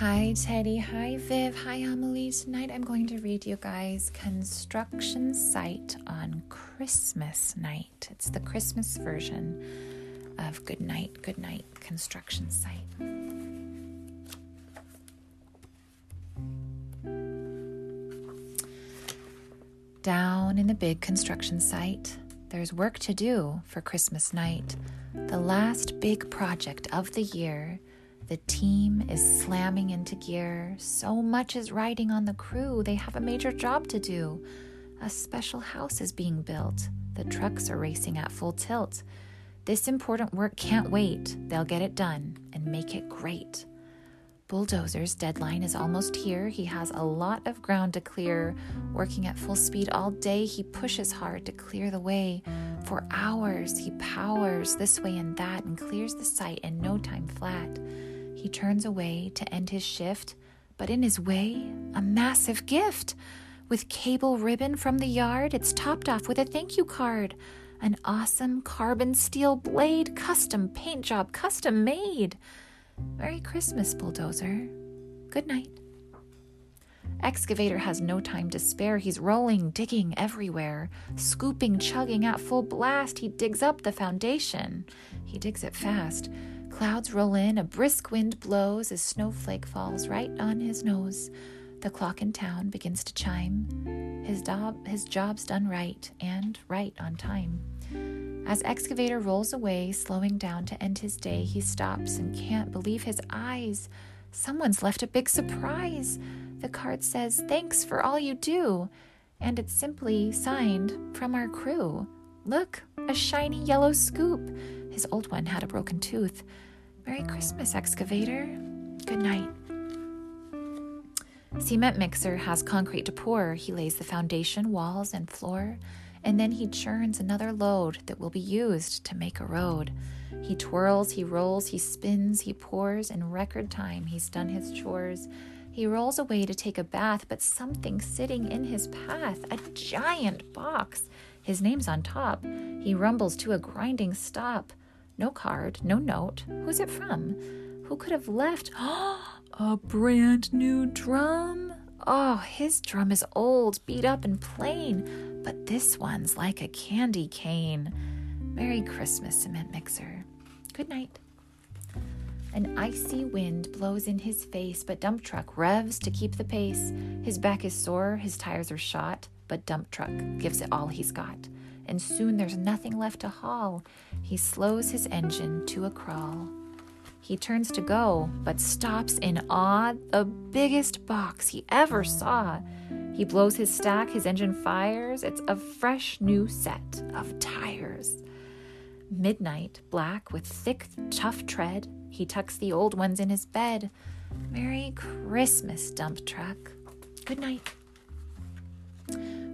Hi, Teddy. Hi, Viv. Hi, Amelie. Tonight I'm going to read you guys Construction Site on Christmas Night. It's the Christmas version of Good Night, Good Night Construction Site. Down in the big construction site, there's work to do for Christmas night, the last big project of the year the team is slamming into gear. So much is riding on the crew. They have a major job to do. A special house is being built. The trucks are racing at full tilt. This important work can't wait. They'll get it done and make it great. Bulldozer's deadline is almost here. He has a lot of ground to clear. Working at full speed all day, he pushes hard to clear the way. For hours, he powers this way and that and clears the site in no time flat. He turns away to end his shift, but in his way, a massive gift. With cable ribbon from the yard, it's topped off with a thank you card. An awesome carbon steel blade, custom paint job, custom made. Merry Christmas, bulldozer. Good night. Excavator has no time to spare. He's rolling, digging everywhere, scooping, chugging at full blast. He digs up the foundation. He digs it fast. Clouds roll in, a brisk wind blows as snowflake falls right on his nose. The clock in town begins to chime. His, his job's done right, and right on time. As excavator rolls away, slowing down to end his day, he stops and can't believe his eyes. Someone's left a big surprise. The card says, Thanks for all you do. And it's simply signed from our crew. Look, a shiny yellow scoop. His old one had a broken tooth. Merry Christmas, excavator. Good night. Cement mixer has concrete to pour. He lays the foundation, walls, and floor, and then he churns another load that will be used to make a road. He twirls, he rolls, he spins, he pours. In record time, he's done his chores. He rolls away to take a bath, but something sitting in his path a giant box. His name's on top. He rumbles to a grinding stop. No card, no note. Who's it from? Who could have left? a brand new drum? Oh, his drum is old, beat up, and plain, but this one's like a candy cane. Merry Christmas, cement mixer. Good night. An icy wind blows in his face, but dump truck revs to keep the pace. His back is sore, his tires are shot, but dump truck gives it all he's got and soon there's nothing left to haul. He slows his engine to a crawl. He turns to go, but stops in awe, the biggest box he ever saw. He blows his stack, his engine fires. It's a fresh new set of tires. Midnight, black with thick, tough tread, he tucks the old ones in his bed. Merry Christmas, dump truck. Good night.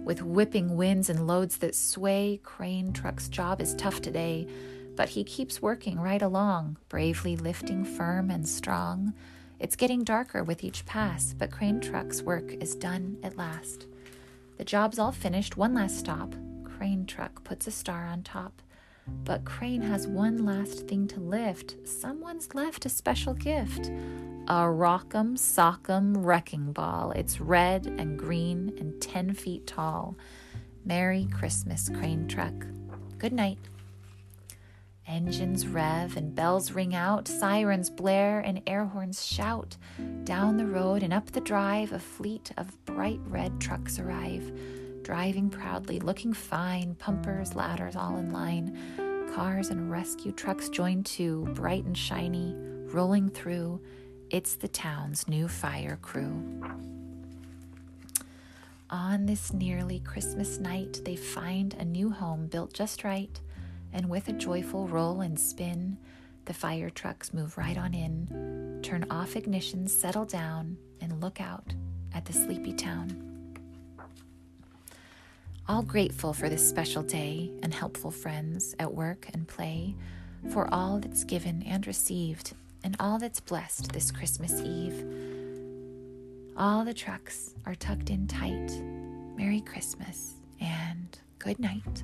With whipping winds and loads that sway, Crane Truck's job is tough today, but he keeps working right along, bravely lifting firm and strong. It's getting darker with each pass, but Crane Truck's work is done at last. The job's all finished, one last stop. Crane Truck puts a star on top. But Crane has one last thing to lift. Someone's left a special gift a rock'em sock'em wrecking ball. It's red and green and 10 feet tall. Merry Christmas, Crane Truck. Good night. Engines rev and bells ring out, sirens blare and air horns shout. Down the road and up the drive, a fleet of bright red trucks arrive. Driving proudly, looking fine, pumpers, ladders all in line. Cars and rescue trucks join too, bright and shiny, rolling through. It's the town's new fire crew. On this nearly Christmas night, they find a new home built just right, and with a joyful roll and spin, the fire trucks move right on in, turn off ignitions, settle down, and look out at the sleepy town. All grateful for this special day and helpful friends at work and play, for all that's given and received and all that's blessed this Christmas Eve. All the trucks are tucked in tight. Merry Christmas and good night.